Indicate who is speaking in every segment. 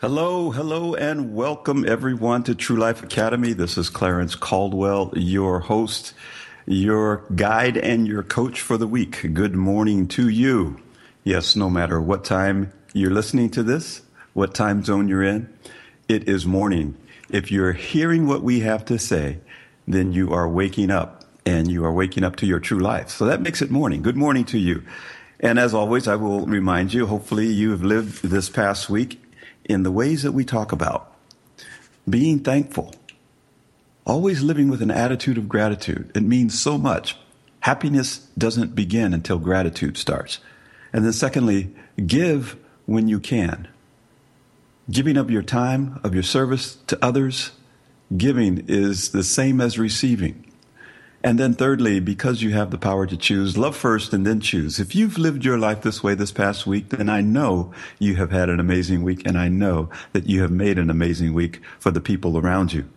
Speaker 1: Hello, hello, and welcome everyone to True Life Academy. This is Clarence Caldwell, your host, your guide, and your coach for the week. Good morning to you. Yes, no matter what time you're listening to this, what time zone you're in, it is morning. If you're hearing what we have to say, then you are waking up and you are waking up to your true life. So that makes it morning. Good morning to you. And as always, I will remind you, hopefully you have lived this past week in the ways that we talk about. Being thankful. Always living with an attitude of gratitude. It means so much. Happiness doesn't begin until gratitude starts. And then secondly, give when you can. Giving of your time, of your service to others, giving is the same as receiving. And then thirdly, because you have the power to choose, love first and then choose. If you've lived your life this way this past week, then I know you have had an amazing week and I know that you have made an amazing week for the people around you.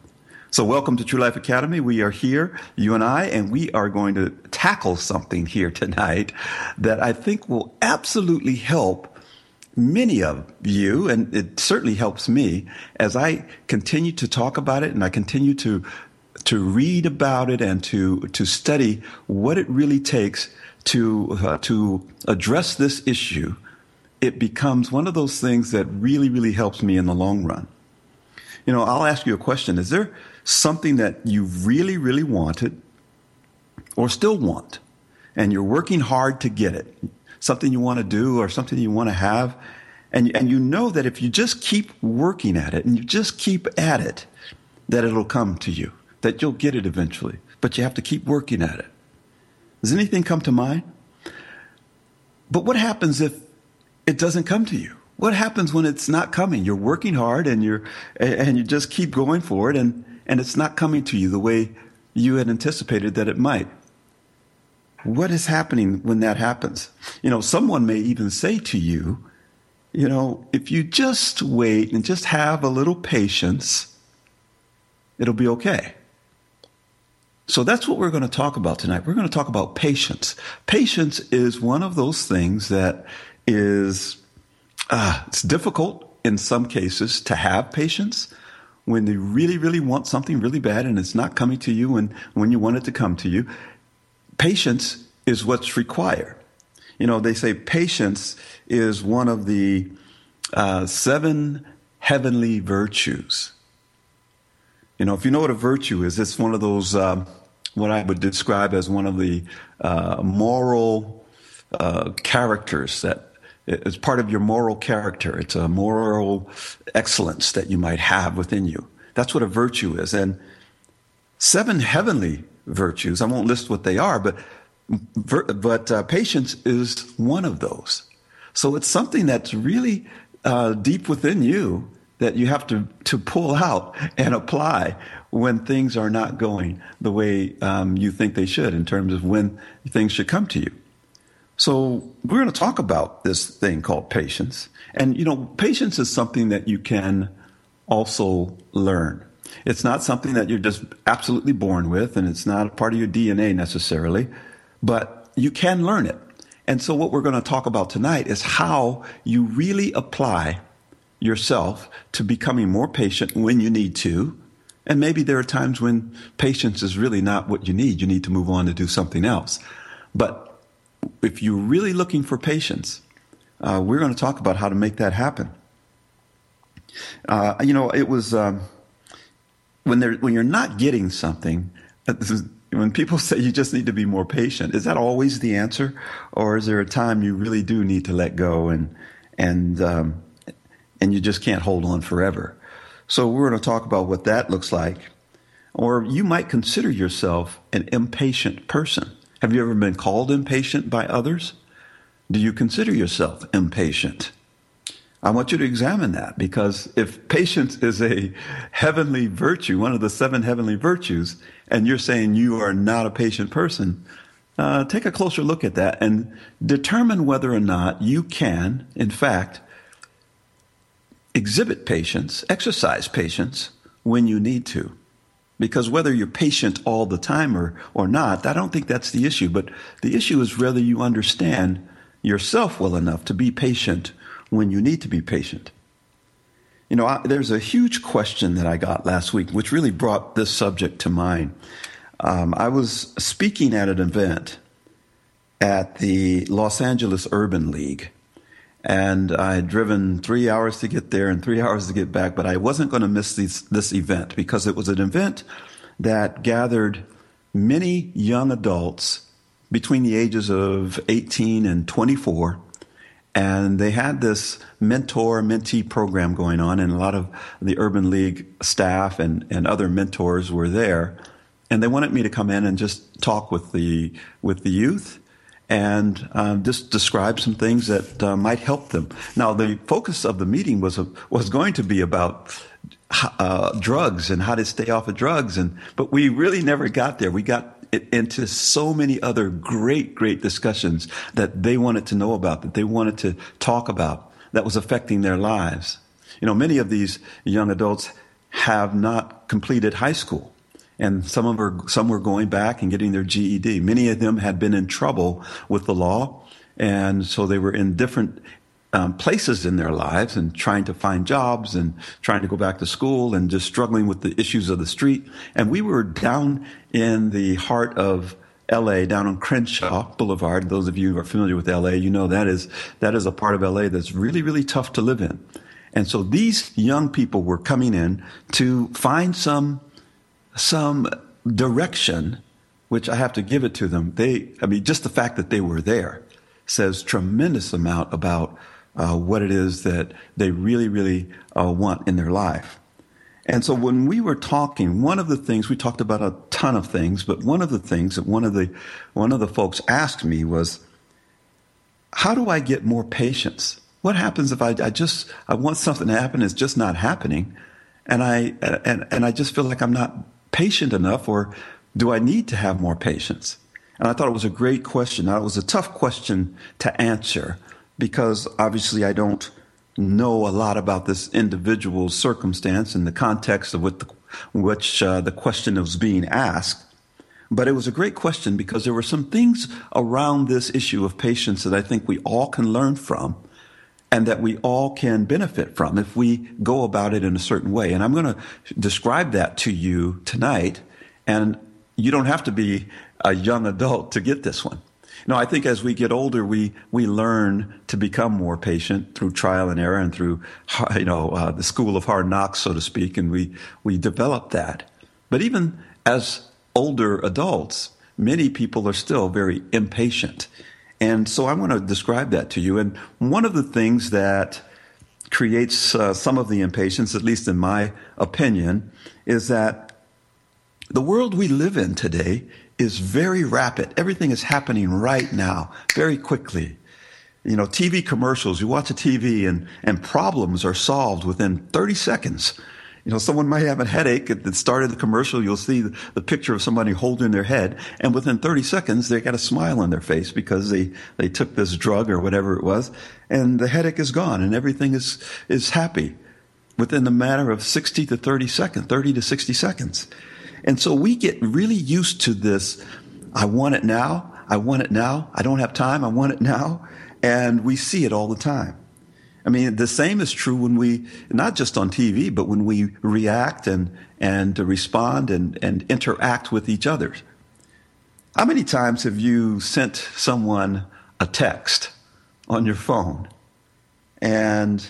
Speaker 1: So welcome to True Life Academy. We are here, you and I, and we are going to tackle something here tonight that I think will absolutely help many of you, and it certainly helps me as I continue to talk about it and I continue to to read about it and to to study what it really takes to uh, to address this issue, it becomes one of those things that really really helps me in the long run. You know, I'll ask you a question: Is there something that you really really wanted, or still want, and you're working hard to get it? Something you want to do, or something you want to have, and and you know that if you just keep working at it and you just keep at it, that it'll come to you that you'll get it eventually, but you have to keep working at it. Does anything come to mind? But what happens if it doesn't come to you? What happens when it's not coming? You're working hard and you're and you just keep going for it and and it's not coming to you the way you had anticipated that it might. What is happening when that happens? You know, someone may even say to you, you know, if you just wait and just have a little patience, it'll be okay. So that's what we're going to talk about tonight. We're going to talk about patience. Patience is one of those things that is uh, it's difficult in some cases to have patience when you really, really want something really bad and it's not coming to you when, when you want it to come to you. Patience is what's required. You know, they say patience is one of the uh, seven heavenly virtues. You know, if you know what a virtue is, it's one of those, um, what I would describe as one of the uh, moral uh, characters that is part of your moral character. It's a moral excellence that you might have within you. That's what a virtue is. And seven heavenly virtues, I won't list what they are, but, but uh, patience is one of those. So it's something that's really uh, deep within you that you have to, to pull out and apply when things are not going the way um, you think they should in terms of when things should come to you. So we're going to talk about this thing called patience. And, you know, patience is something that you can also learn. It's not something that you're just absolutely born with, and it's not a part of your DNA necessarily, but you can learn it. And so what we're going to talk about tonight is how you really apply yourself to becoming more patient when you need to. And maybe there are times when patience is really not what you need. You need to move on to do something else. But if you're really looking for patience, uh, we're going to talk about how to make that happen. Uh, you know, it was um, when they're when you're not getting something, when people say you just need to be more patient, is that always the answer, or is there a time you really do need to let go and and um, and you just can't hold on forever? So we're going to talk about what that looks like, or you might consider yourself an impatient person. Have you ever been called impatient by others? Do you consider yourself impatient? I want you to examine that because if patience is a heavenly virtue, one of the seven heavenly virtues, and you're saying you are not a patient person, uh, take a closer look at that and determine whether or not you can, in fact, exhibit patience, exercise patience when you need to. Because whether you're patient all the time or, or not, I don't think that's the issue. But the issue is whether you understand yourself well enough to be patient when you need to be patient. You know, I, there's a huge question that I got last week, which really brought this subject to mind. Um, I was speaking at an event at the Los Angeles Urban League, and I had driven three hours to get there and three hours to get back, but I wasn't going to miss this, this event because it was an event that gathered many young adults between the ages of 18 and 24 and they had this mentor mentee program going on, and a lot of the Urban League staff and, and other mentors were there. And they wanted me to come in and just talk with the with the youth and uh, just describe some things that uh, might help them. Now, the focus of the meeting was a, was going to be about uh, drugs and how to stay off of drugs, and but we really never got there. We got into so many other great, great discussions that they wanted to know about, that they wanted to talk about, that was affecting their lives. You know, many of these young adults have not completed high school. And some of them, some were going back and getting their GED. Many of them had been in trouble with the law. And so they were in different um, places in their lives and trying to find jobs and trying to go back to school and just struggling with the issues of the street. And we were down in the heart of LA, down on Crenshaw Boulevard. Those of you who are familiar with LA, you know that is that is a part of LA that's really really tough to live in. And so these young people were coming in to find some some direction, which I have to give it to them. They, I mean, just the fact that they were there says tremendous amount about uh, what it is that they really, really uh, want in their life. And so when we were talking, one of the things we talked about a ton of things, but one of the things that one of the one of the folks asked me was, "How do I get more patience? What happens if I, I just I want something to happen, it's just not happening, and I and and I just feel like I'm not patient enough, or do I need to have more patience?" And I thought it was a great question. Now it was a tough question to answer because obviously I don't know a lot about this individual's circumstance and the context of what the, which uh, the question was being asked. But it was a great question because there were some things around this issue of patience that I think we all can learn from and that we all can benefit from if we go about it in a certain way. And I'm going to describe that to you tonight. And you don't have to be a young adult to get this one. No, I think as we get older, we we learn to become more patient through trial and error and through you know uh, the school of hard knocks, so to speak, and we we develop that. But even as older adults, many people are still very impatient, and so I want to describe that to you. And one of the things that creates uh, some of the impatience, at least in my opinion, is that the world we live in today is very rapid. Everything is happening right now, very quickly. You know, TV commercials, you watch a TV and, and problems are solved within 30 seconds. You know, someone might have a headache at the start of the commercial. You'll see the, picture of somebody holding their head. And within 30 seconds, they got a smile on their face because they, they took this drug or whatever it was. And the headache is gone and everything is, is happy within the matter of 60 to 30 seconds, 30 to 60 seconds. And so we get really used to this. I want it now. I want it now. I don't have time. I want it now. And we see it all the time. I mean, the same is true when we, not just on TV, but when we react and, and respond and, and interact with each other. How many times have you sent someone a text on your phone and,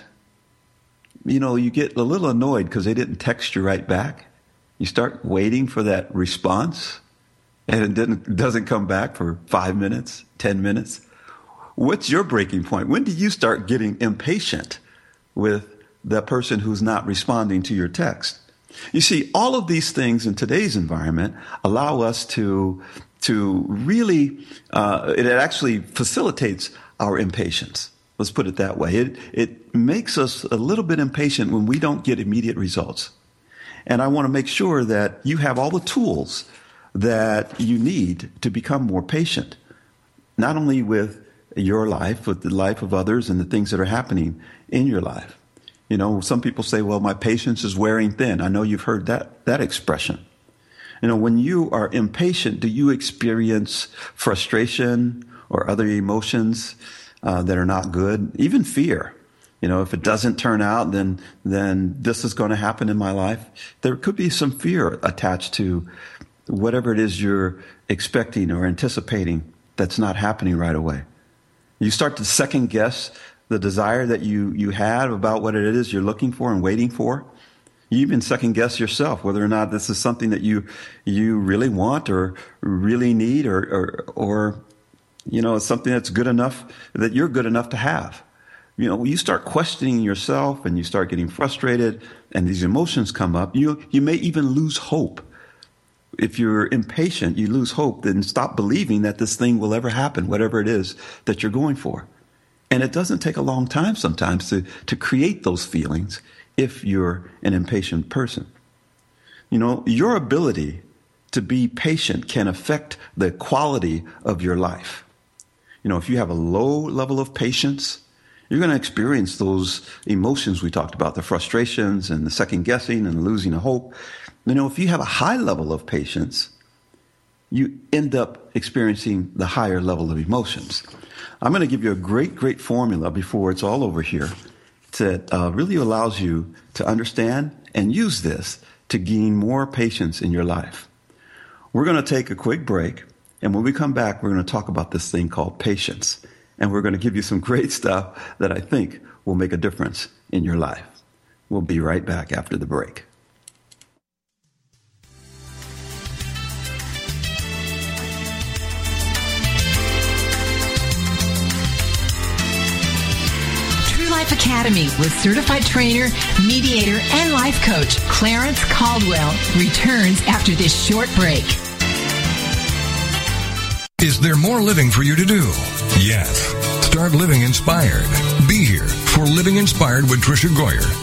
Speaker 1: you know, you get a little annoyed because they didn't text you right back? You start waiting for that response and it doesn't come back for five minutes, 10 minutes. What's your breaking point? When do you start getting impatient with the person who's not responding to your text? You see, all of these things in today's environment allow us to, to really, uh, it actually facilitates our impatience. Let's put it that way. It, it makes us a little bit impatient when we don't get immediate results. And I want to make sure that you have all the tools that you need to become more patient, not only with your life, with the life of others and the things that are happening in your life. You know, some people say, well, my patience is wearing thin. I know you've heard that, that expression. You know, when you are impatient, do you experience frustration or other emotions uh, that are not good? Even fear. You know, if it doesn't turn out, then then this is going to happen in my life. There could be some fear attached to whatever it is you're expecting or anticipating that's not happening right away. You start to second guess the desire that you, you had about what it is you're looking for and waiting for. You even second guess yourself whether or not this is something that you, you really want or really need or, or, or, you know, something that's good enough that you're good enough to have. You know, you start questioning yourself and you start getting frustrated and these emotions come up, you, you may even lose hope if you're impatient, you lose hope, then stop believing that this thing will ever happen, whatever it is that you're going for. And it doesn't take a long time sometimes to, to create those feelings if you're an impatient person. You know, your ability to be patient can affect the quality of your life. You know, if you have a low level of patience, you're going to experience those emotions we talked about, the frustrations and the second guessing and losing hope. You know, if you have a high level of patience, you end up experiencing the higher level of emotions. I'm going to give you a great, great formula before it's all over here that uh, really allows you to understand and use this to gain more patience in your life. We're going to take a quick break, and when we come back, we're going to talk about this thing called patience. And we're going to give you some great stuff that I think will make a difference in your life. We'll be right back after the break.
Speaker 2: Academy with certified trainer, mediator, and life coach Clarence Caldwell returns after this short break.
Speaker 3: Is there more living for you to do? Yes. Start living inspired. Be here for Living Inspired with Tricia Goyer.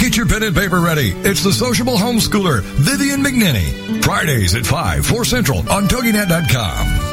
Speaker 3: Get your pen and paper ready. It's the sociable homeschooler, Vivian McNinney. Fridays at 5, 4 Central on TogiNet.com.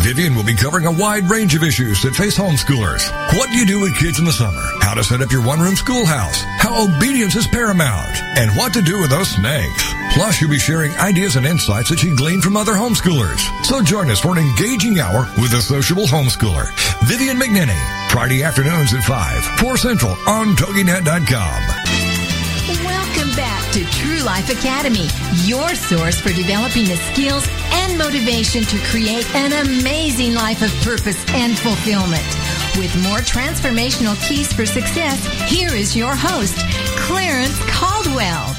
Speaker 3: Vivian will be covering a wide range of issues that face homeschoolers. What do you do with kids in the summer? How to set up your one-room schoolhouse? How obedience is paramount? And what to do with those snakes? Plus, you'll be sharing ideas and insights that she gleaned from other homeschoolers. So join us for an engaging hour with a sociable homeschooler, Vivian McNinney. Friday afternoons at 5, 4 Central on TogiNet.com.
Speaker 2: To True Life Academy, your source for developing the skills and motivation to create an amazing life of purpose and fulfillment. With more transformational keys for success, here is your host, Clarence Caldwell.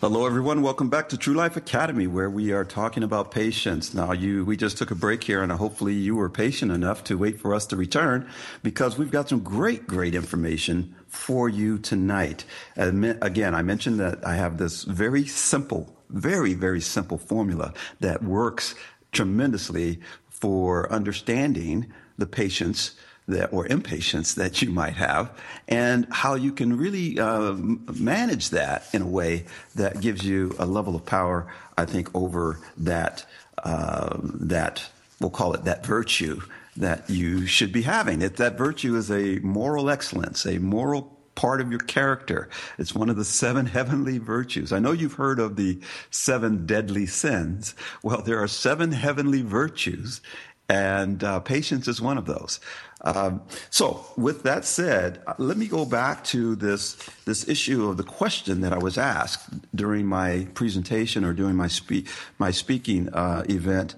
Speaker 1: Hello, everyone. Welcome back to True Life Academy, where we are talking about patience. Now, you, we just took a break here, and hopefully you were patient enough to wait for us to return because we've got some great, great information for you tonight. Again, I mentioned that I have this very simple, very, very simple formula that works tremendously for understanding the patience that or impatience that you might have, and how you can really uh, manage that in a way that gives you a level of power. I think over that uh, that we'll call it that virtue that you should be having. It, that virtue is a moral excellence, a moral part of your character. It's one of the seven heavenly virtues. I know you've heard of the seven deadly sins. Well, there are seven heavenly virtues, and uh, patience is one of those. Um, so, with that said, let me go back to this this issue of the question that I was asked during my presentation or during my speak my speaking uh, event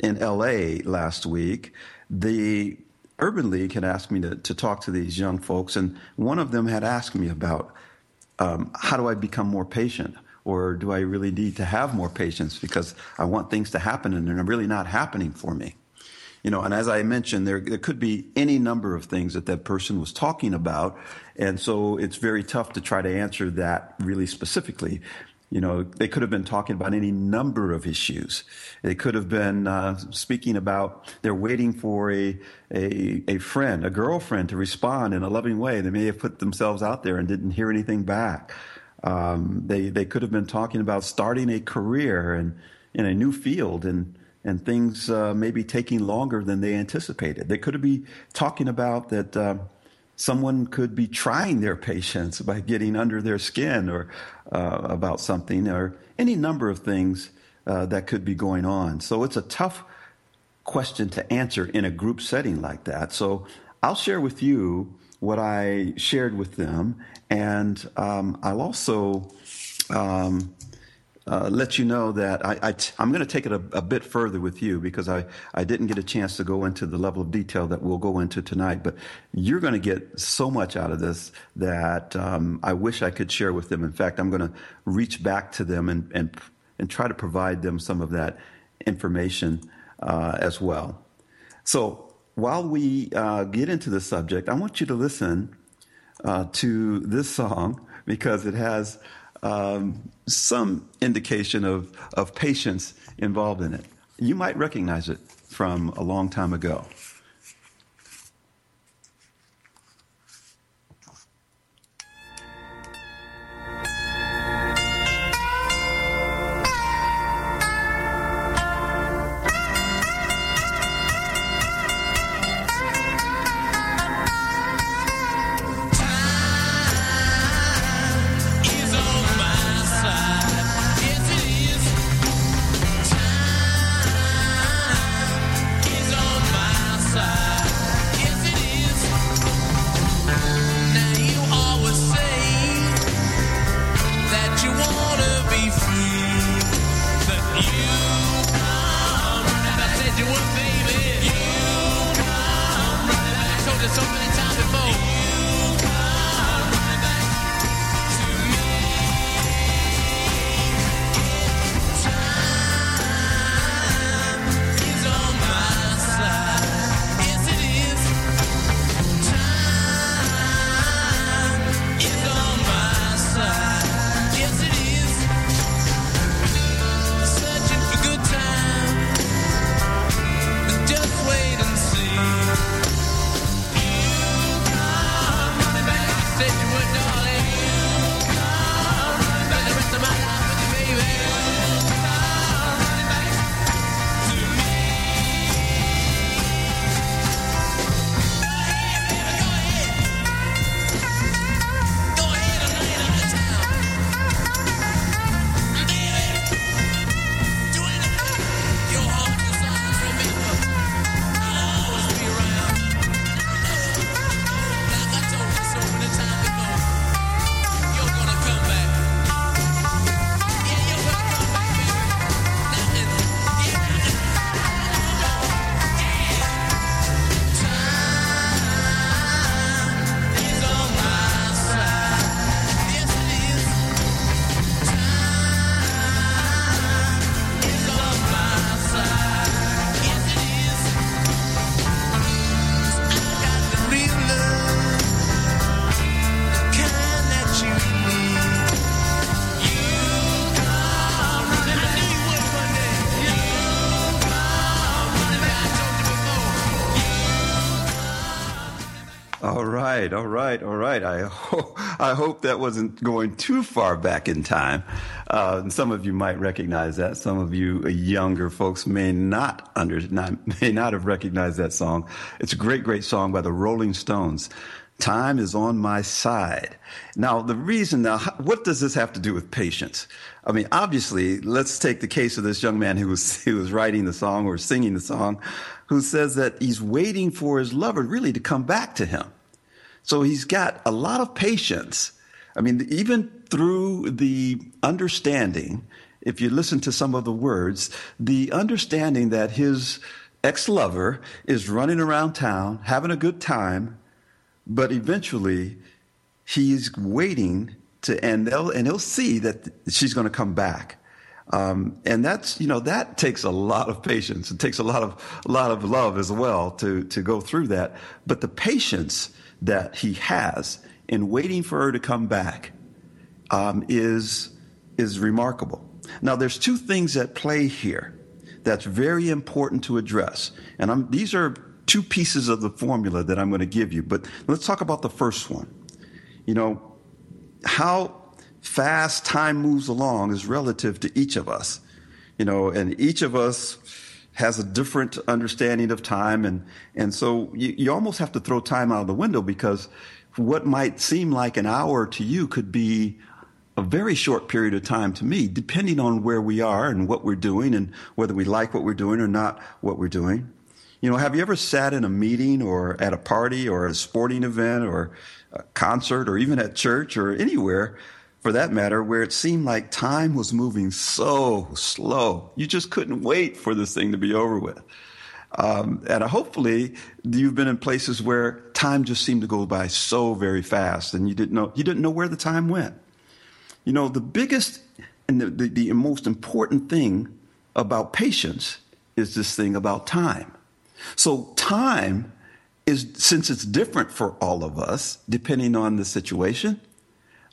Speaker 1: in L.A. last week. The Urban League had asked me to, to talk to these young folks, and one of them had asked me about um, how do I become more patient or do I really need to have more patience because I want things to happen and they're really not happening for me? You know, and as I mentioned, there, there could be any number of things that that person was talking about. And so it's very tough to try to answer that really specifically. You know, they could have been talking about any number of issues. They could have been uh, speaking about they're waiting for a, a, a friend, a girlfriend to respond in a loving way. They may have put themselves out there and didn't hear anything back. Um, they they could have been talking about starting a career and in a new field and and things uh, maybe taking longer than they anticipated. They could be talking about that uh, someone could be trying their patience by getting under their skin or uh, about something or any number of things uh, that could be going on. So it's a tough question to answer in a group setting like that. So I'll share with you what I shared with them, and um, I'll also um, uh, let you know that I, I t- I'm going to take it a, a, bit further with you because I, I didn't get a chance to go into the level of detail that we'll go into tonight. But you're going to get so much out of this that um, I wish I could share with them. In fact, I'm going to reach back to them and, and, and try to provide them some of that information uh, as well. So while we uh, get into the subject, I want you to listen uh, to this song because it has um, some indication of, of patience involved in it. You might recognize it from a long time ago. All right, all right. I ho- I hope that wasn't going too far back in time. Uh, some of you might recognize that. Some of you younger folks may not under not, may not have recognized that song. It's a great, great song by the Rolling Stones. Time is on my side. Now, the reason now, what does this have to do with patience? I mean, obviously, let's take the case of this young man who was, who was writing the song or singing the song, who says that he's waiting for his lover really to come back to him. So he's got a lot of patience. I mean, even through the understanding, if you listen to some of the words, the understanding that his ex lover is running around town, having a good time, but eventually he's waiting to, and they'll, and he'll see that she's going to come back. Um, and that's, you know, that takes a lot of patience. It takes a lot of, a lot of love as well to, to go through that. But the patience that he has in waiting for her to come back, um, is, is remarkable. Now, there's two things at play here that's very important to address. And I'm, these are two pieces of the formula that I'm going to give you. But let's talk about the first one. You know, how fast time moves along is relative to each of us. You know, and each of us has a different understanding of time. And, and so you, you almost have to throw time out of the window because what might seem like an hour to you could be a very short period of time to me, depending on where we are and what we're doing and whether we like what we're doing or not what we're doing. You know, have you ever sat in a meeting or at a party or a sporting event or a concert or even at church or anywhere for that matter where it seemed like time was moving so slow? You just couldn't wait for this thing to be over with. Um, and hopefully you've been in places where time just seemed to go by so very fast and you didn't know, you didn't know where the time went. You know, the biggest and the, the, the most important thing about patience is this thing about time. So time is, since it's different for all of us, depending on the situation,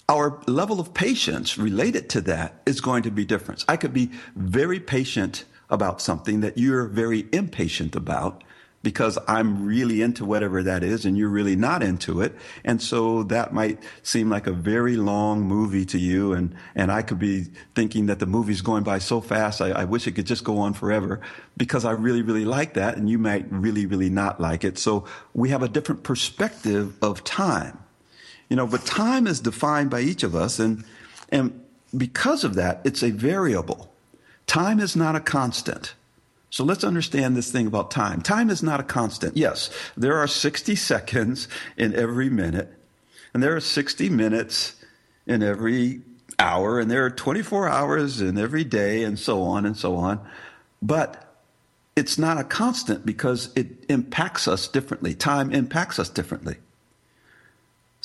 Speaker 1: our level of patience related to that is going to be different. I could be very patient about something that you're very impatient about because I'm really into whatever that is and you're really not into it. And so that might seem like a very long movie to you. And, and I could be thinking that the movie's going by so fast. I, I wish it could just go on forever because I really, really like that. And you might really, really not like it. So we have a different perspective of time, you know, but time is defined by each of us. And, and because of that, it's a variable. Time is not a constant. So let's understand this thing about time. Time is not a constant. Yes, there are 60 seconds in every minute, and there are 60 minutes in every hour, and there are 24 hours in every day, and so on and so on. But it's not a constant because it impacts us differently. Time impacts us differently.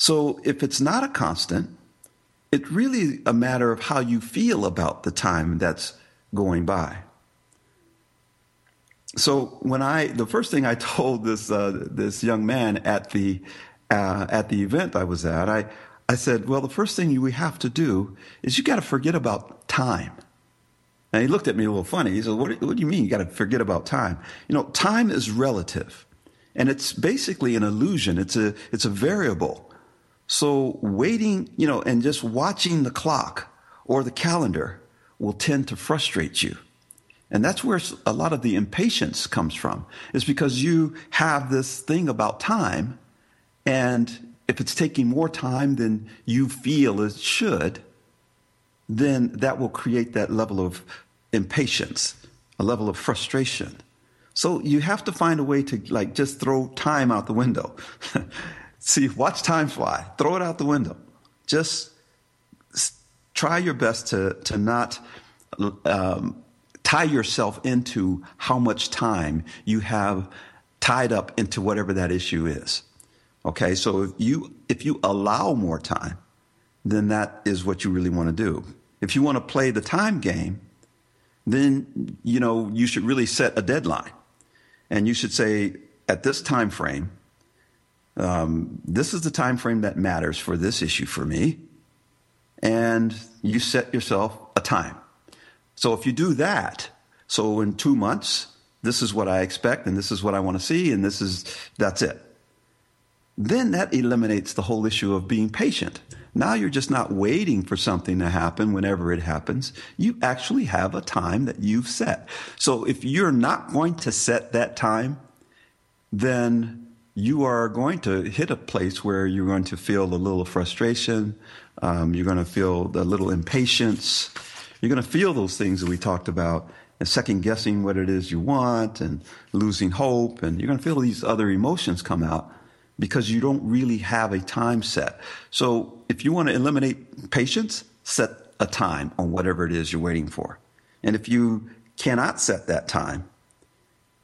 Speaker 1: So if it's not a constant, it's really a matter of how you feel about the time that's going by so when I the first thing I told this uh, this young man at the uh, at the event I was at, I I said, well, the first thing we have to do is you got to forget about time. And he looked at me a little funny. He said, what, what do you mean you got to forget about time? You know, time is relative, and it's basically an illusion. It's a it's a variable. So waiting, you know, and just watching the clock or the calendar will tend to frustrate you. And that's where a lot of the impatience comes from, is because you have this thing about time. And if it's taking more time than you feel it should, then that will create that level of impatience, a level of frustration. So you have to find a way to like just throw time out the window. See, watch time fly, throw it out the window. Just try your best to, to not um, tie yourself into how much time you have tied up into whatever that issue is. Okay, so if you if you allow more time, then that is what you really want to do. If you want to play the time game, then you know you should really set a deadline, and you should say at this time frame, um, this is the time frame that matters for this issue for me, and you set yourself a time. So if you do that, so in two months, this is what I expect and this is what I want to see and this is, that's it. then that eliminates the whole issue of being patient. Now you're just not waiting for something to happen whenever it happens. You actually have a time that you've set. So if you're not going to set that time, then you are going to hit a place where you're going to feel a little frustration. Um, you're going to feel a little impatience. You're going to feel those things that we talked about and second guessing what it is you want and losing hope. And you're going to feel these other emotions come out because you don't really have a time set. So if you want to eliminate patience, set a time on whatever it is you're waiting for. And if you cannot set that time,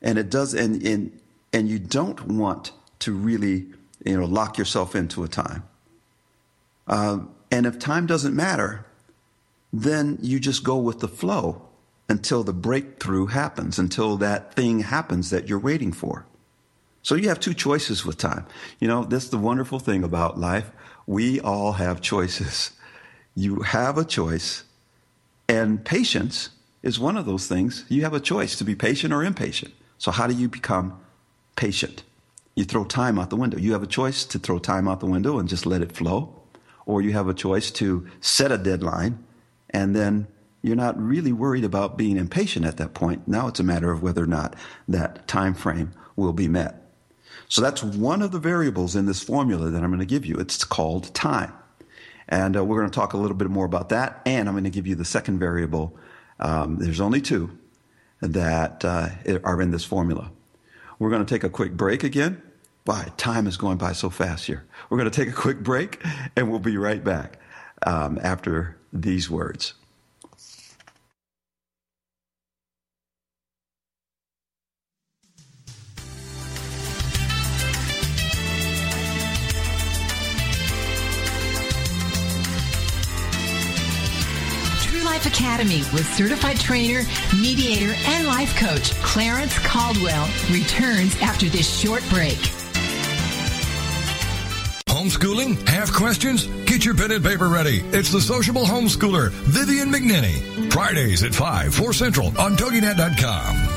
Speaker 1: and it does, and, and, and you don't want to really, you know, lock yourself into a time. Uh, and if time doesn't matter, then you just go with the flow until the breakthrough happens, until that thing happens that you're waiting for. So you have two choices with time. You know, that's the wonderful thing about life. We all have choices. You have a choice, and patience is one of those things. You have a choice to be patient or impatient. So, how do you become patient? You throw time out the window. You have a choice to throw time out the window and just let it flow, or you have a choice to set a deadline and then you're not really worried about being impatient at that point. Now it's a matter of whether or not that time frame will be met. So that's one of the variables in this formula that I'm going to give you. It's called time. And uh, we're going to talk a little bit more about that. And I'm going to give you the second variable. Um, there's only two that uh, are in this formula. We're going to take a quick break again. Why? Time is going by so fast here. We're going to take a quick break and we'll be right back um, after these words.
Speaker 2: Academy with certified trainer, mediator, and life coach Clarence Caldwell returns after this short break.
Speaker 3: Homeschooling? Have questions? Get your pen and paper ready. It's the sociable homeschooler, Vivian McNinney. Fridays at 5, 4 Central on TogiNet.com.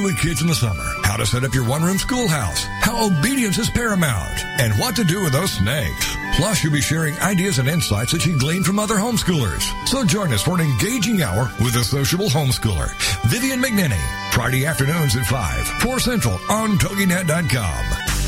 Speaker 3: with kids in the summer? How to set up your one-room schoolhouse? How obedience is paramount? And what to do with those snakes? Plus, you'll be sharing ideas and insights that you gleaned from other homeschoolers. So join us for an engaging hour with a sociable homeschooler, Vivian McNinney. Friday afternoons at 5, 4 Central on TogiNet.com.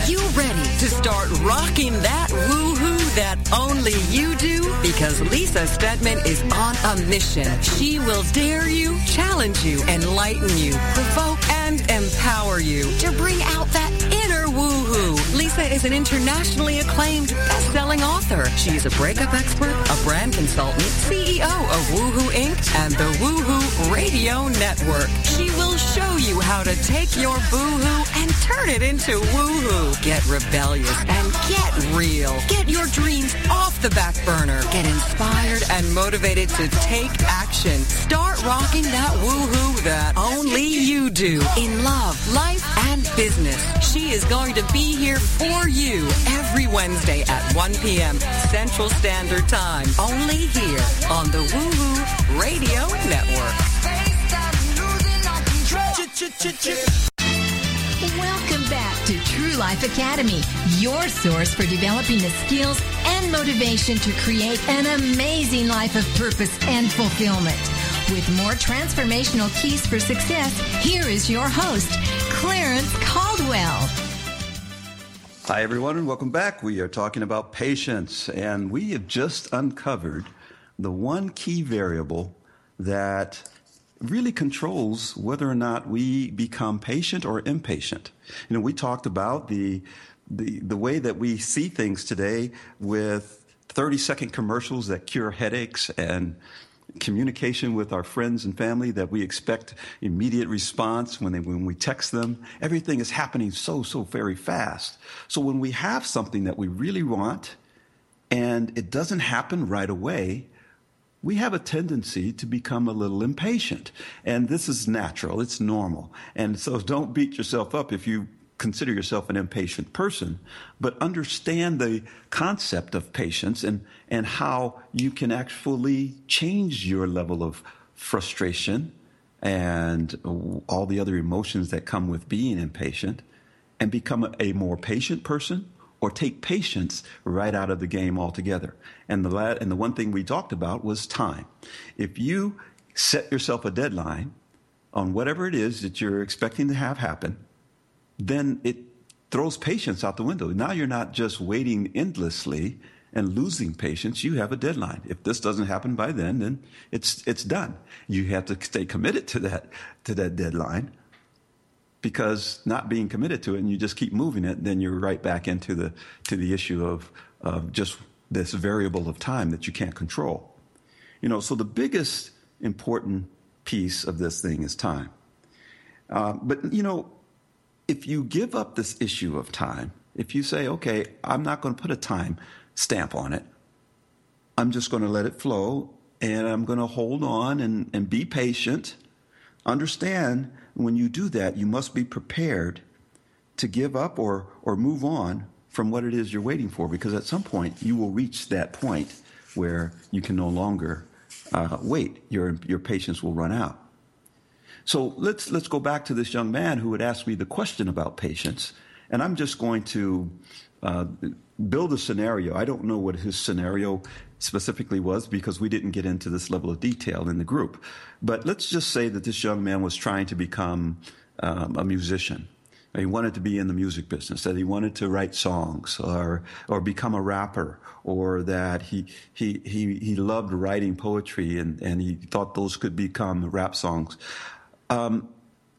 Speaker 4: Are you ready to start rocking that woohoo that only you do? Because Lisa Steadman is on a mission. She will dare you, challenge you, enlighten you, provoke and empower you to bring out that inner woohoo. Lisa is an internationally acclaimed best-selling author. She's a breakup expert, a brand consultant, CEO of Woohoo Inc. and the Woohoo Radio Network. She will show you how to take your boohoo and turn it into woohoo. Get rebellious and get real. Get your dreams off the back burner. Get inspired and motivated to take action. Start rocking that woohoo that only you do in love, life, and business. She is going to be here for you every Wednesday at 1 p.m. Central Standard Time. Only here on the Woohoo Radio Network.
Speaker 2: Welcome back to True Life Academy, your source for developing the skills and motivation to create an amazing life of purpose and fulfillment. With more transformational keys for success, here is your host, Clarence Caldwell.
Speaker 1: Hi, everyone, and welcome back. We are talking about patience, and we have just uncovered the one key variable that really controls whether or not we become patient or impatient. You know, we talked about the the, the way that we see things today with 30 second commercials that cure headaches and communication with our friends and family that we expect immediate response when they, when we text them. Everything is happening so, so very fast. So when we have something that we really want and it doesn't happen right away, we have a tendency to become a little impatient. And this is natural. It's normal. And so don't beat yourself up if you consider yourself an impatient person, but understand the concept of patience and, and how you can actually change your level of frustration and all the other emotions that come with being impatient and become a, more patient person or take patience right out of the game altogether. And the, la- and the one thing we talked about was time. If you set yourself a deadline on whatever it is that you're expecting to have happen, then it throws patience out the window. Now you're not just waiting endlessly and losing patience. You have a deadline. If this doesn't happen by then, then it's it's done. You have to stay committed to that to that deadline because not being committed to it and you just keep moving it, then you're right back into the to the issue of of just this variable of time that you can't control. You know, so the biggest important piece of this thing is time. Uh, but you know, if you give up this issue of time, if you say, okay, I'm not going to put a time stamp on it, I'm just going to let it flow and I'm going to hold on and, and be patient. Understand when you do that, you must be prepared to give up or, or move on from what it is you're waiting for because at some point you will reach that point where you can no longer uh, wait. Your, your patience will run out. So let's let's go back to this young man who had asked me the question about patience, and I'm just going to uh, build a scenario. I don't know what his scenario specifically was because we didn't get into this level of detail in the group. But let's just say that this young man was trying to become um, a musician. He wanted to be in the music business, that he wanted to write songs or, or become a rapper, or that he, he, he, he loved writing poetry and, and he thought those could become rap songs. Um,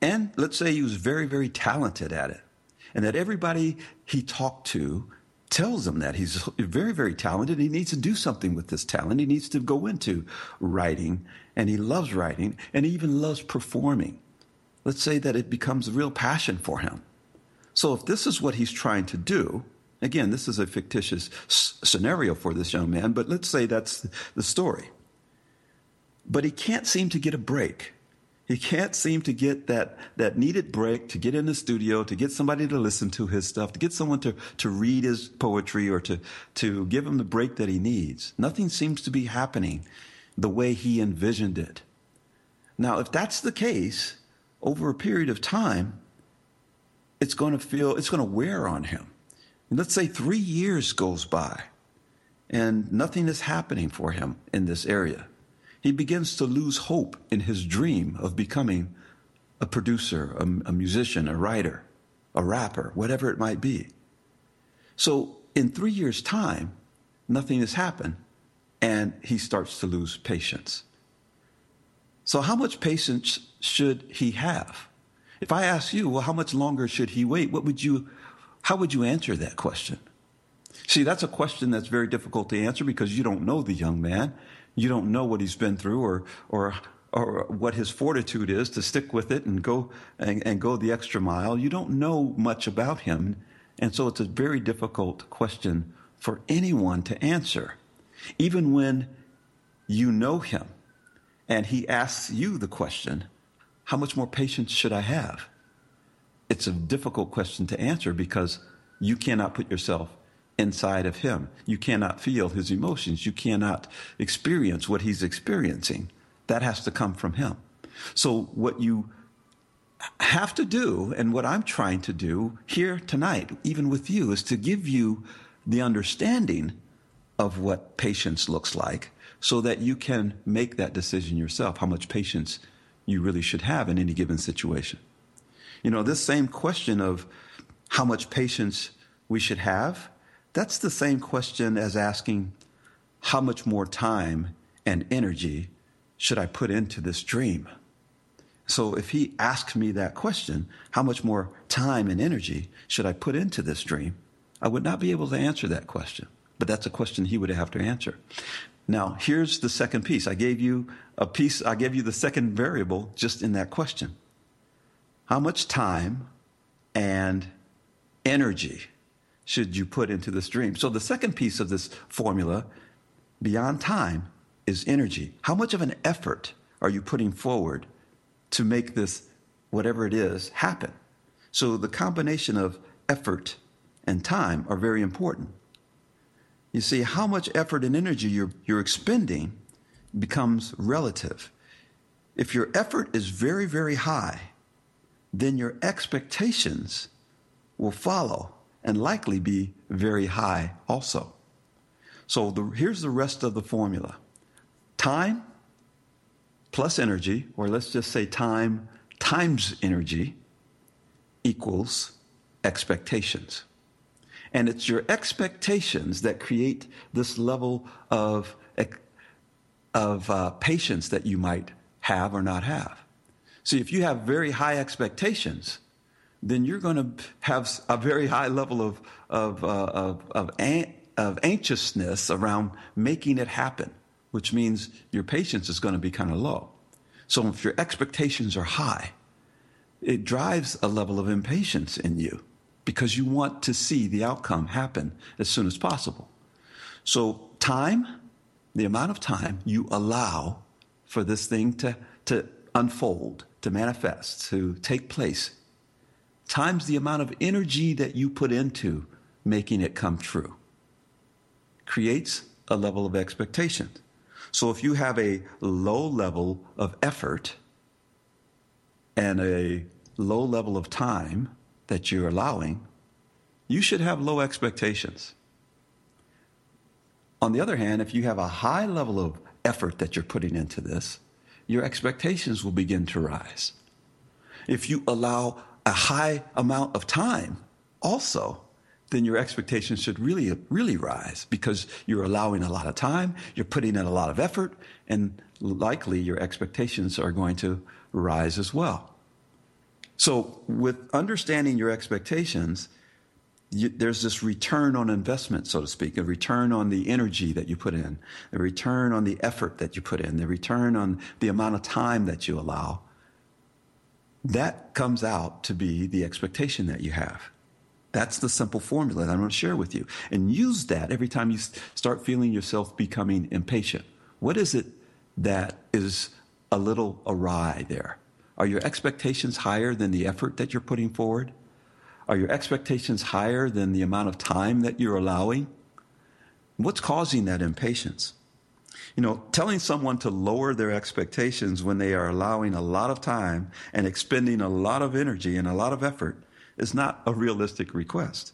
Speaker 1: and let's say he was very, very talented at it, and that everybody he talked to tells him that he's very, very talented. He needs to do something with this talent. He needs to go into writing, and he loves writing, and he even loves performing. Let's say that it becomes a real passion for him. So if this is what he's trying to do, again, this is a fictitious s- scenario for this young man, but let's say that's the story. But he can't seem to get a break. He can't seem to get that, that needed break to get in the studio, to get somebody to listen to his stuff, to get someone to, to read his poetry or to, to give him the break that he needs. Nothing seems to be happening the way he envisioned it. Now, if that's the case, over a period of time, it's going to feel, it's going to wear on him. And let's say three years goes by and nothing is happening for him in this area he begins to lose hope in his dream of becoming a producer, a, a, musician, a writer, a rapper, whatever it might be. So in three years' time, nothing has happened, and he starts to lose patience. So, how much patience should he have? If I ask you, well, how much longer should he wait? What would you, how would you answer that question? See, that's a question that's very difficult to answer because you don't know the young man. You don't know what he's been through or, or, or what his fortitude is to stick with it and go, and, and go the extra mile. You don't know much about him. And so it's a very difficult question for anyone to answer. Even when you know him and he asks you the question, how much more patience should I have? It's a difficult question to answer because you cannot put yourself inside of him. You cannot feel his emotions. You cannot experience what he's experiencing. That has to come from him. So what you have to do, and what I'm trying to do here tonight, even with you, is to give you the understanding of what patience looks like so that you can make that decision yourself, how much patience you really should have in any given situation. You know, this same question of how much patience we should have that's the same question as asking, how much more time and energy should I put into this dream? So if he asks me that question, how much more time and energy should I put into this dream? I would not be able to answer that question, but that's a question he would have to answer. Now, here's the second piece. I gave you a piece, I gave you the second variable just in that question. How much time and energy should you put into this dream? So, the second piece of this formula, beyond time, is energy. How much of an effort are you putting forward to make this, whatever it is, happen? So, the combination of effort and time are very important. You see, how much effort and energy you're, you're expending becomes relative. If your effort is very, very high, then your expectations will follow and likely be very high also. So the, here's the rest of the formula time plus energy, or let's just say time times energy, equals expectations. And it's your expectations that create this level of, of uh, patience that you might have or not have. See, if you have very high expectations, then you're going to have a very high level of, of, uh, of, of, an- of anxiousness around making it happen, which means your patience is going to be kind of low. So if your expectations are high, it drives a level of impatience in you because you want to see the outcome happen as soon as possible. So, time, the amount of time you allow for this thing to, to unfold, to manifest, to take place, times the amount of energy that you put into making it come true, creates a level of expectation. So, if you have a low level of effort and a low level of time, that you're allowing, you should have low expectations. On the other hand, if you have a high level of effort that you're putting into this, your expectations will begin to rise. If you allow a high amount of time also, then your expectations should really, really rise because you're allowing a lot of time, you're putting in a lot of effort, and likely your expectations are going to rise as well. So, with understanding your expectations, you, there's this return on investment, so to speak, a return on the energy that you put in, a return on the effort that you put in, the return on the amount of time that you allow. That comes out to be the expectation that you have. That's the simple formula that I'm going to share with you. And use that every time you start feeling yourself becoming impatient. What is it that is a little awry there? Are your expectations higher than the effort that you're putting forward? Are your expectations higher than the amount of time that you're allowing? What's causing that impatience? You know, telling someone to lower their expectations when they are allowing a lot of time and expending a lot of energy and a lot of effort is not a realistic request.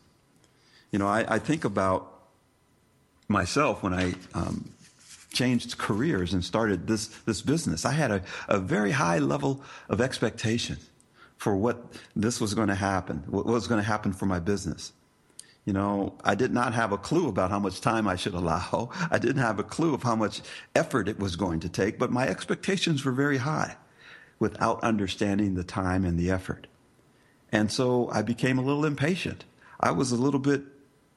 Speaker 1: You know, I, I think about myself when I um, changed careers and started this, this business. I had a, a very high level of expectation for what this was going to happen, what was going to happen for my business. You know, I did not have a clue about how much time I should allow. I didn't have a clue of how much effort it was going to take, but my expectations were very high without understanding the time and the effort. And so I became a little impatient. I was a little bit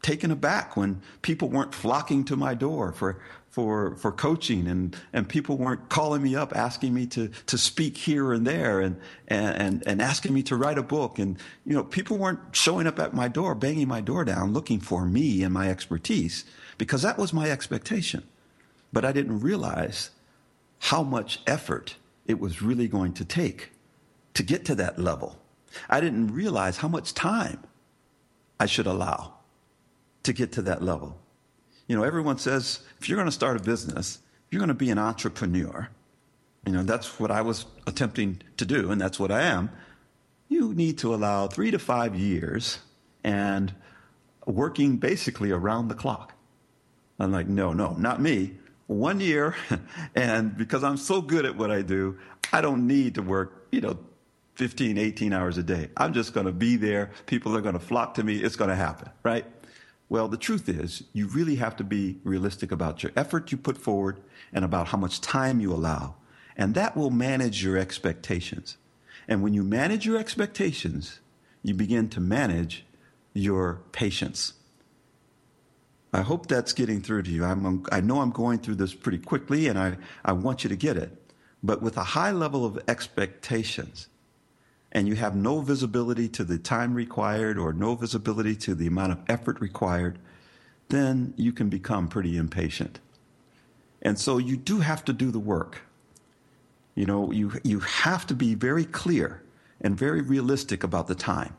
Speaker 1: taken aback when people weren't flocking to my door for for for coaching. And and people weren't calling me up asking me to to speak here and there and and and asking me to write a book. And you know people weren't showing up at my door banging my door down looking for me and my expertise because that was my expectation. But I didn't realize how much effort it was really going to take to get to that level. I didn't realize how much time I should allow to get to that level you know, everyone says if you're going to start a business, you're going to be an entrepreneur. You know, that's what I was attempting to do, and that's what I am. You need to allow three to five years and working basically around the clock. I'm like, no, no, not me. One year, and because I'm so good at what I do, I don't need to work, you know, 15, 18 hours a day. I'm just going to be there. People are going to flock to me. It's going to happen, right? Well, the truth is, you really have to be realistic about your effort you put forward and about how much time you allow. And that will manage your expectations. And when you manage your expectations, you begin to manage your patience. I hope that's getting through to you. I'm, I know I'm going through this pretty quickly and I, I want you to get it. But with a high level of expectations, and you have no visibility to the time required or no visibility to the amount of effort required, then you can become pretty impatient. And so you do have to do the work. You know, you, you have to be very clear and very realistic about the time.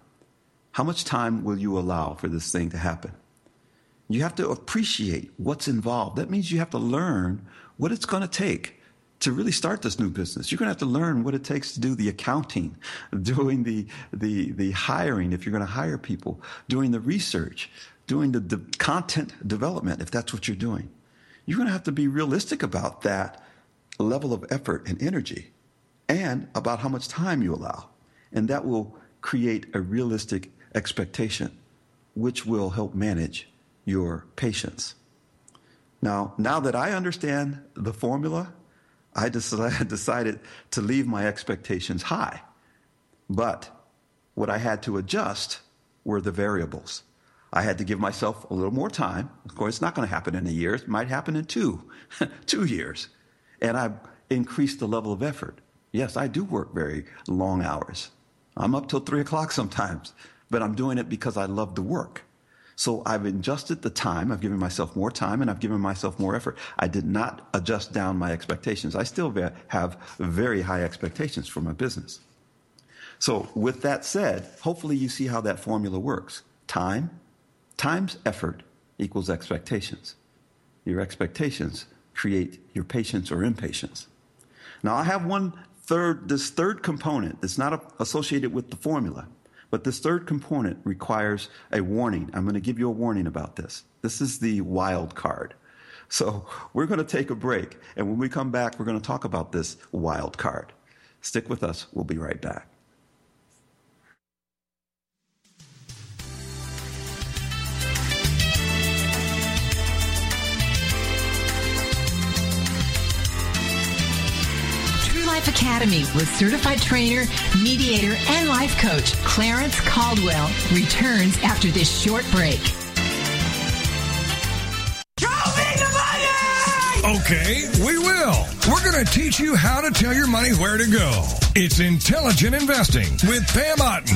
Speaker 1: How much time will you allow for this thing to happen? You have to appreciate what's involved. That means you have to learn what it's going to take to really start this new business. You're going to have to learn what it takes to do the accounting, doing the, the, the hiring if you're going to hire people, doing the research, doing the, the content development if that's what you're doing. You're going to have to be realistic about that level of effort and energy and about how much time you allow. And that will create a realistic expectation, which will help manage your patience. Now, now that I understand the formula, I decided to leave my expectations high. But what I had to adjust were the variables. I had to give myself a little more time. Of course, it's not going to happen in a year. It might happen in two, two years. And I increased the level of effort. Yes, I do work very long hours. I'm up till three o'clock sometimes, but I'm doing it because I love the work. So I've adjusted the time. I've given myself more time and I've given myself more effort. I did not adjust down my expectations. I still have very high expectations for my business. So with that said, hopefully you see how that formula works. Time times effort equals expectations. Your expectations create your patience or impatience. Now I have one third, this third component that's not associated with the formula. But this third component requires a warning. I'm going to give you a warning about this. This is the wild card. So we're going to take a break. And when we come back, we're going to talk about this wild card. Stick with us. We'll be right back.
Speaker 2: Academy with certified trainer, mediator, and life coach Clarence Caldwell returns after this short break.
Speaker 3: Okay, we will. We're going to teach you how to tell your money where to go. It's Intelligent Investing with Pam Otten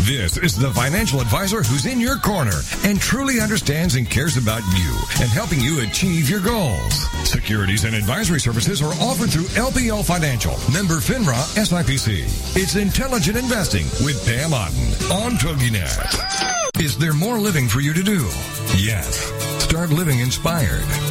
Speaker 3: This is the financial advisor who's in your corner and truly understands and cares about you and helping you achieve your goals. Securities and advisory services are offered through LPL Financial, member FINRA SIPC. It's intelligent investing with Pam Otten on TogiNet. Is there more living for you to do? Yes. Start living inspired.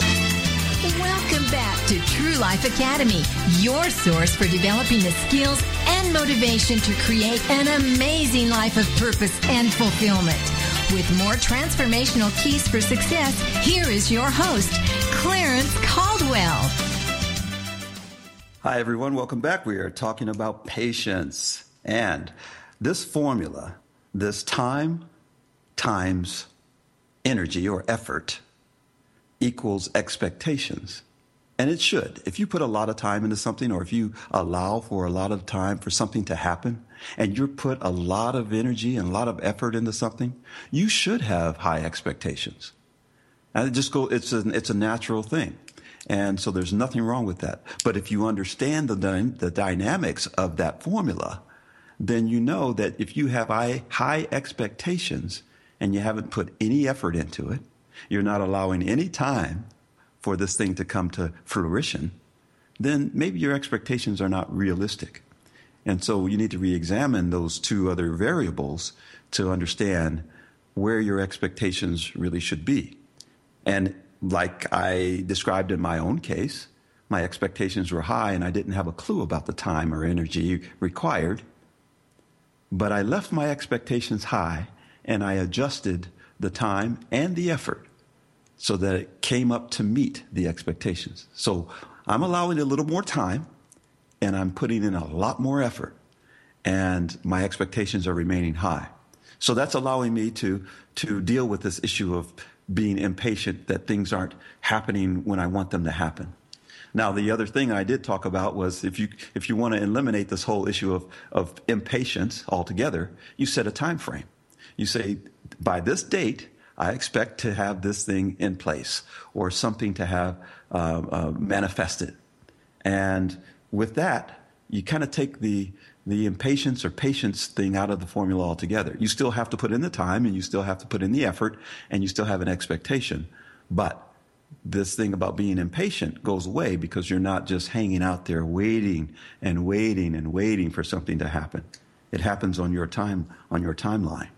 Speaker 2: To True Life Academy, your source for developing the skills and motivation to create an amazing life of purpose and fulfillment. With more transformational keys for success, here is your host, Clarence Caldwell.
Speaker 1: Hi, everyone. Welcome back. We are talking about patience. And this formula, this time times energy or effort equals expectations. And it should. If you put a lot of time into something or if you allow for a lot of time for something to happen and you put a lot of energy and a lot of effort into something, you should have high expectations. And it just go, it's a, it's a natural thing. And so there's nothing wrong with that. But if you understand the, the dynamics of that formula, then you know that if you have high, high expectations and you haven't put any effort into it, you're not allowing any time for this thing to come to fruition, then maybe your expectations are not realistic. And so you need to re examine those two other variables to understand where your expectations really should be. And like I described in my own case, my expectations were high and I didn't have a clue about the time or energy required. But I left my expectations high and I adjusted the time and the effort so that it came up to meet the expectations. So I'm allowing a little more time and I'm putting in a lot more effort and my expectations are remaining high. So that's allowing me to, to deal with this issue of being impatient that things aren't happening when I want them to happen. Now, the other thing I did talk about was if you, if you want to eliminate this whole issue of, of impatience altogether, you set a time frame. You say, by this date, I expect to have this thing in place or something to have uh, uh, manifested. And with that, you kind of take the, the impatience or patience thing out of the formula altogether. You still have to put in the time and you still have to put in the effort and you still have an expectation. But this thing about being impatient goes away because you're not just hanging out there waiting and waiting and waiting for something to happen. It happens on your time, on your timeline.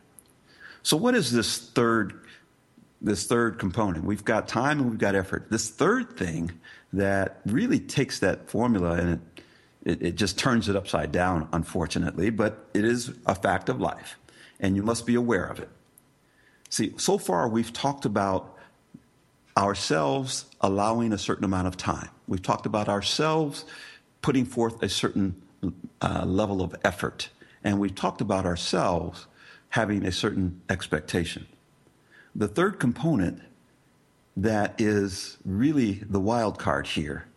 Speaker 1: So what is this third this third component. We've got time and we've got effort. This third thing that really takes that formula and it, it, it, just turns it upside down, unfortunately, but it is a fact of life and you must be aware of it. See, so far we've talked about ourselves allowing a certain amount of time. We've talked about ourselves putting forth a certain uh, level of effort. And we've talked about ourselves having a certain expectation. The third component that is really the wild card here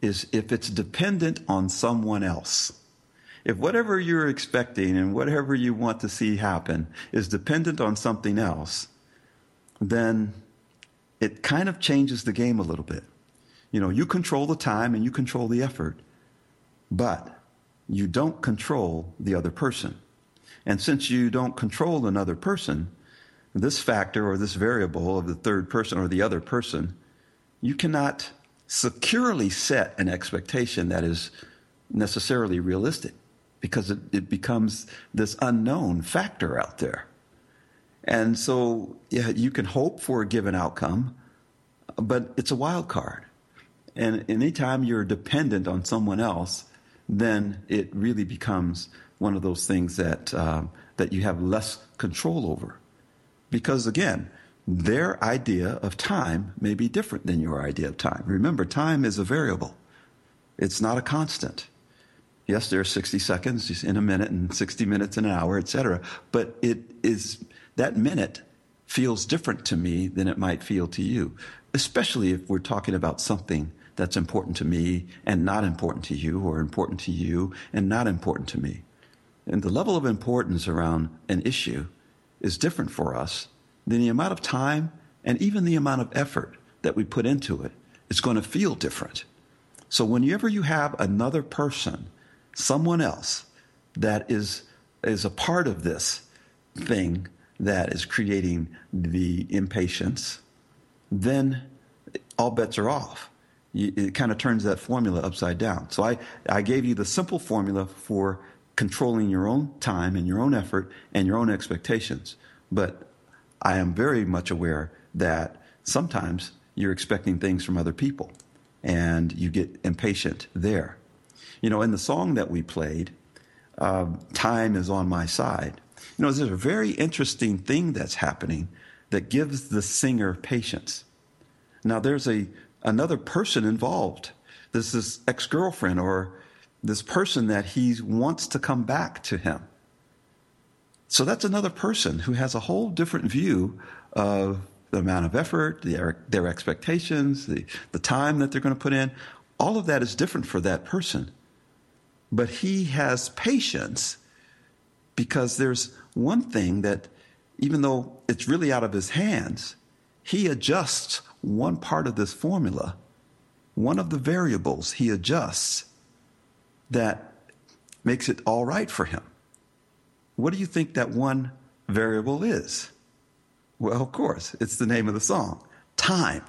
Speaker 1: is if it's dependent on someone else. If whatever you're expecting and whatever you want to see happen is dependent on something else, then it kind of changes the game a little bit. You know, you control the time and you control the effort, but you don't control the other person. And since you don't control another person, this factor or this variable of the third person or the other person, you cannot securely set an expectation that is necessarily realistic because it, it becomes this unknown factor out there. And so yeah, you can hope for a given outcome, but it's a wild card. And anytime you're dependent on someone else, then it really becomes one of those things that, uh, that you have less control over. Because again, their idea of time may be different than your idea of time. Remember, time is a variable. It's not a constant. Yes, there are 60 seconds in a minute and 60 minutes in an hour, etc. But it is that minute feels different to me than it might feel to you, especially if we're talking about something that's important to me and not important to you, or important to you and not important to me. And the level of importance around an issue is different for us, then the amount of time and even the amount of effort that we put into it is going to feel different. So whenever you have another person, someone else that is, is a part of this thing that is creating the impatience, then all bets are off. It kind of turns that formula upside down. So I, I gave you the simple formula for controlling your own time and your own effort and your own expectations. But I am very much aware that sometimes you're expecting things from other people and you get impatient there. You know, in the song that we played, uh, Time is on My Side, you know, there's a very interesting thing that's happening that gives the singer patience. Now, there's a another person involved. This is ex girlfriend or this person that he wants to come back to him. So that's another person who has a whole different view of
Speaker 5: the amount of effort, their, their expectations, the, the time that they're going to put in. All of that is different for that person. But he has patience because there's one thing that, even though it's really out of his hands, he adjusts one part of this formula, one of the variables he adjusts that makes it all right for him. What do you think that one variable is? Well, of course, it's the name of the song time.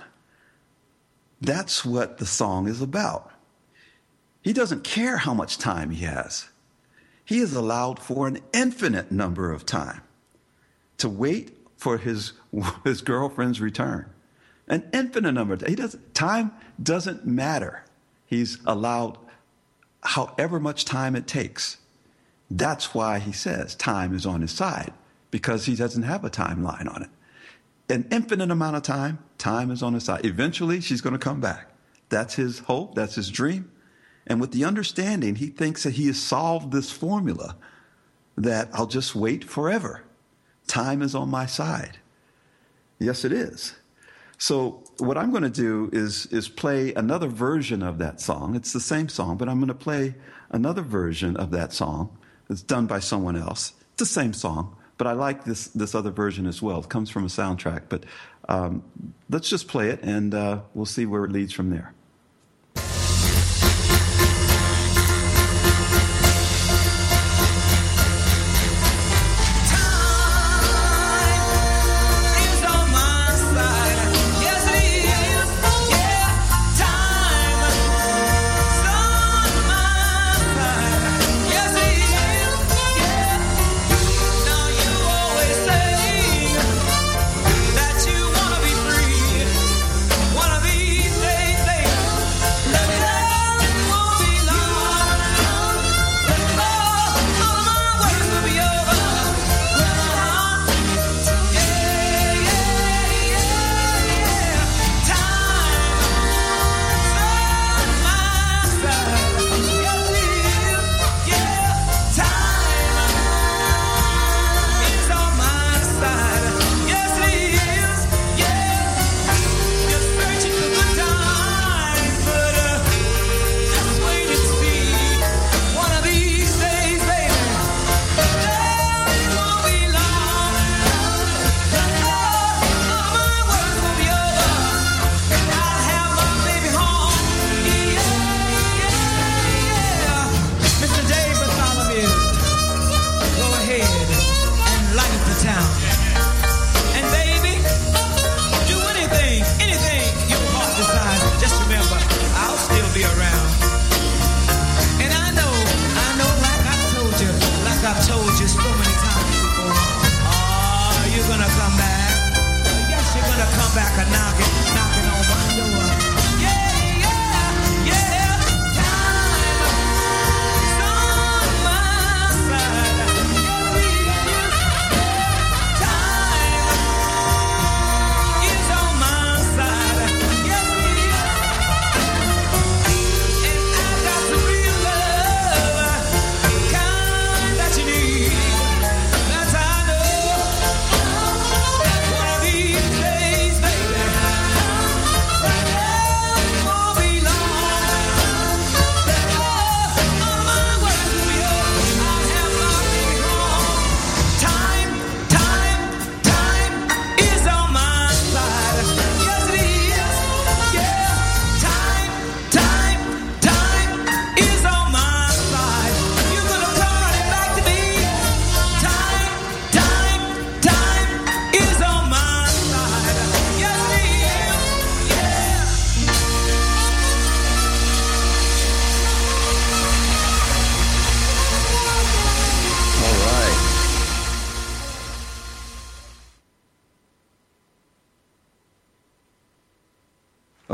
Speaker 5: That's what the song is about. He doesn't care how much time he has. He is allowed for an infinite number of time to wait for his, his girlfriend's return. An infinite number. He doesn't, time doesn't matter. He's allowed however much time it takes. That's why he says time is on his side, because he doesn't have a timeline on it. An infinite amount of time, time is on his side. Eventually, she's going to come back. That's his hope, that's his dream. And with the understanding, he thinks that he has solved this formula that I'll just wait forever. Time is on my side. Yes, it is. So what I'm going to do is is play another version of that song. It's the same song, but I'm going to play another version of that song. It's done by someone else. It's the same song, but I like this this other version as well. It comes from a soundtrack, but um, let's just play it, and uh, we'll see where it leads from there.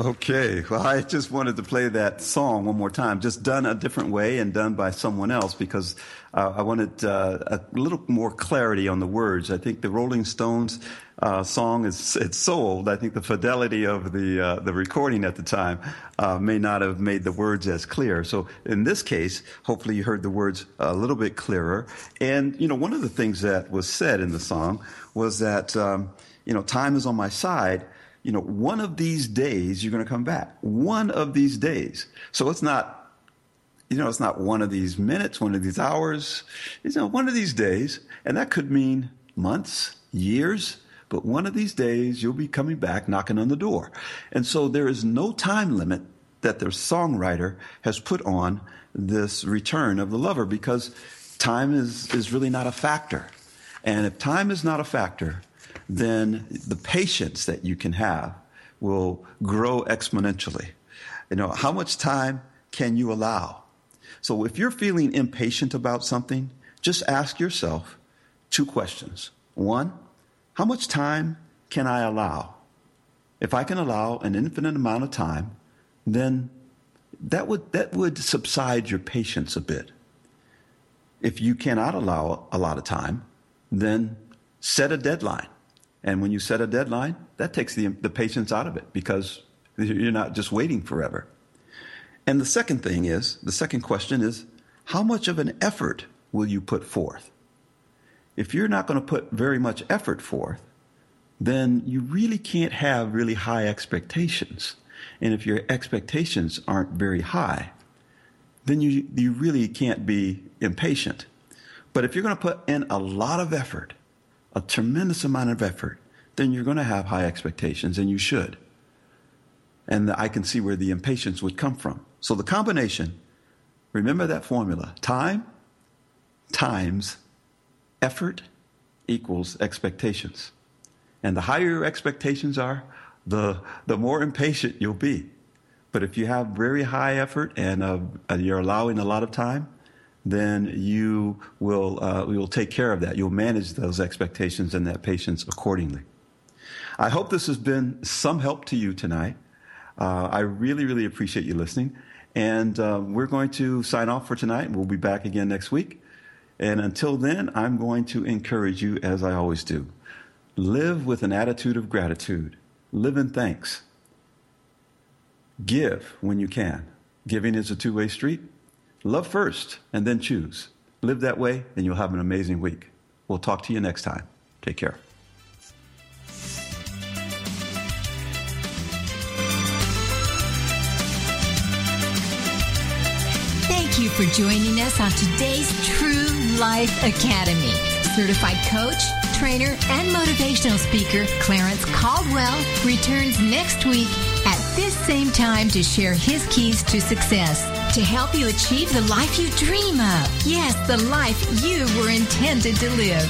Speaker 5: Okay, well, I just wanted to play that song one more time, just done a different way and done by someone else because uh, I wanted uh, a little more clarity on the words. I think the Rolling Stones uh, song is it's so old. I think the fidelity of the uh, the recording at the time uh, may not have made the words as clear. So in this case, hopefully you heard the words a little bit clearer. And you know, one of the things that was said in the song was that. Um,
Speaker 1: you know, time is on my side, you know, one of these days you're going to come back. One of these days. So it's not, you know, it's not one of these minutes, one of these hours. It's know, one of these days. And that could mean months, years, but one of these days you'll be coming back knocking on the door. And so there is no time limit that the songwriter has put on this return of the lover because time is, is really not a factor. And if time is not a factor, then the patience that you can have will grow exponentially. You know, how much time can you allow? So if you're feeling impatient about something, just ask yourself two questions. One, how much time can I allow? If I can allow an infinite amount of time, then that would, that would subside your patience a bit. If you cannot allow a lot of time, then set a deadline. And when you set a deadline, that takes the, the patience out of it because you're not just waiting forever. And the second thing is the second question is how much of an effort will you put forth? If you're not going to put very much effort forth, then you really can't have really high expectations. And if your expectations aren't very high, then you, you really can't be impatient. But if you're going to put in a lot of effort, a tremendous amount of effort, then you're going to have high expectations, and you should. And I can see where the impatience would come from. So the combination, remember that formula time times effort equals expectations. And the higher your expectations are, the, the more impatient you'll be. But if you have very high effort and uh, you're allowing a lot of time, then you will, uh, will take care of that. You'll manage those expectations and that patience accordingly. I hope this has been some help to you tonight. Uh, I really, really appreciate you listening. And uh, we're going to sign off for tonight. We'll be back again next week. And until then, I'm going to encourage you, as I always do, live with an attitude of gratitude, live in thanks, give when you can. Giving is a two way street. Love first and then choose. Live that way, and you'll have an amazing week. We'll talk to you next time. Take care.
Speaker 2: Thank you for joining us on today's True Life Academy. Certified coach, trainer, and motivational speaker Clarence Caldwell returns next week this same time to share his keys to success to help you achieve the life you dream of. Yes, the life you were intended to live.